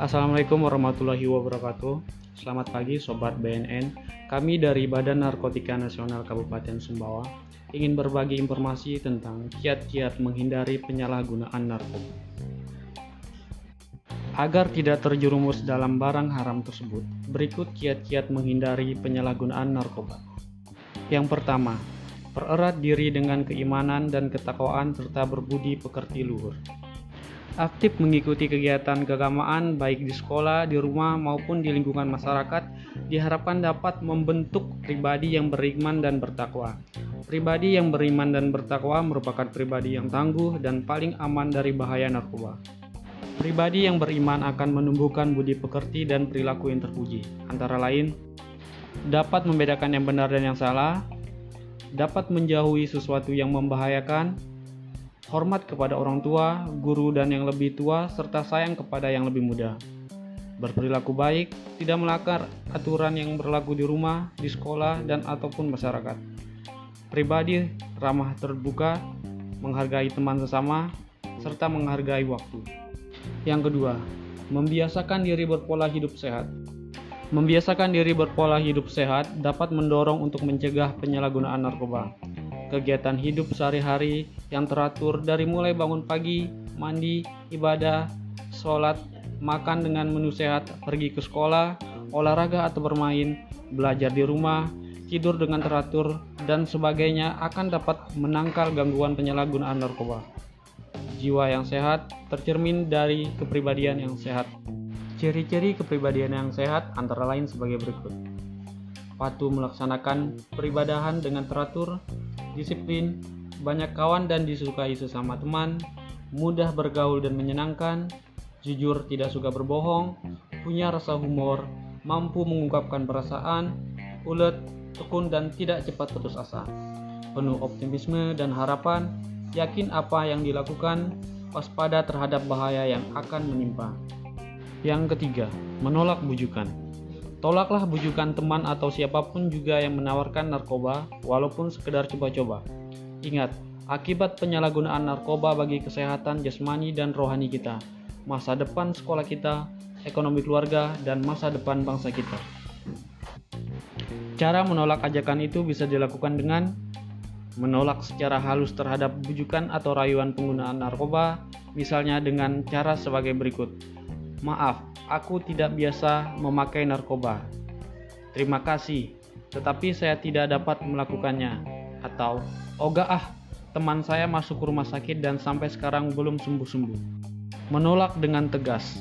Assalamualaikum warahmatullahi wabarakatuh. Selamat pagi Sobat BNN. Kami dari Badan Narkotika Nasional Kabupaten Sumbawa ingin berbagi informasi tentang kiat-kiat menghindari penyalahgunaan narkoba. Agar tidak terjerumus dalam barang haram tersebut, berikut kiat-kiat menghindari penyalahgunaan narkoba. Yang pertama, pererat diri dengan keimanan dan ketakwaan serta berbudi pekerti luhur aktif mengikuti kegiatan keagamaan baik di sekolah, di rumah maupun di lingkungan masyarakat diharapkan dapat membentuk pribadi yang beriman dan bertakwa. Pribadi yang beriman dan bertakwa merupakan pribadi yang tangguh dan paling aman dari bahaya narkoba. Pribadi yang beriman akan menumbuhkan budi pekerti dan perilaku yang terpuji, antara lain dapat membedakan yang benar dan yang salah, dapat menjauhi sesuatu yang membahayakan, hormat kepada orang tua, guru, dan yang lebih tua, serta sayang kepada yang lebih muda. Berperilaku baik, tidak melanggar aturan yang berlaku di rumah, di sekolah, dan ataupun masyarakat. Pribadi ramah terbuka, menghargai teman sesama, serta menghargai waktu. Yang kedua, membiasakan diri berpola hidup sehat. Membiasakan diri berpola hidup sehat dapat mendorong untuk mencegah penyalahgunaan narkoba kegiatan hidup sehari-hari yang teratur dari mulai bangun pagi, mandi, ibadah, sholat, makan dengan menu sehat, pergi ke sekolah, olahraga atau bermain, belajar di rumah, tidur dengan teratur, dan sebagainya akan dapat menangkal gangguan penyalahgunaan narkoba. Jiwa yang sehat tercermin dari kepribadian yang sehat. Ciri-ciri kepribadian yang sehat antara lain sebagai berikut. Patuh melaksanakan peribadahan dengan teratur, disiplin, banyak kawan dan disukai sesama teman, mudah bergaul dan menyenangkan, jujur tidak suka berbohong, punya rasa humor, mampu mengungkapkan perasaan, ulet, tekun dan tidak cepat putus asa. Penuh optimisme dan harapan, yakin apa yang dilakukan, waspada terhadap bahaya yang akan menimpa. Yang ketiga, menolak bujukan. Tolaklah bujukan teman atau siapa pun juga yang menawarkan narkoba, walaupun sekedar coba-coba. Ingat, akibat penyalahgunaan narkoba bagi kesehatan jasmani dan rohani kita, masa depan sekolah kita, ekonomi keluarga, dan masa depan bangsa kita. Cara menolak ajakan itu bisa dilakukan dengan menolak secara halus terhadap bujukan atau rayuan penggunaan narkoba, misalnya dengan cara sebagai berikut. Maaf, aku tidak biasa memakai narkoba. Terima kasih, tetapi saya tidak dapat melakukannya. Atau, oga ah, teman saya masuk rumah sakit dan sampai sekarang belum sembuh-sembuh. Menolak dengan tegas,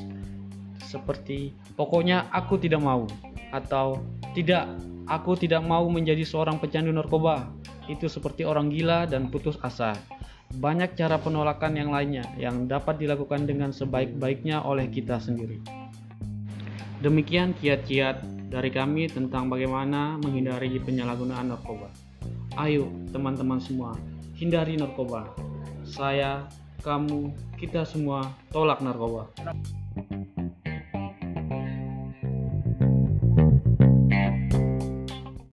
seperti pokoknya aku tidak mau, atau tidak, aku tidak mau menjadi seorang pecandu narkoba. Itu seperti orang gila dan putus asa. Banyak cara penolakan yang lainnya yang dapat dilakukan dengan sebaik-baiknya oleh kita sendiri. Demikian kiat-kiat dari kami tentang bagaimana menghindari penyalahgunaan narkoba. Ayo, teman-teman semua, hindari narkoba. Saya, kamu, kita semua tolak narkoba.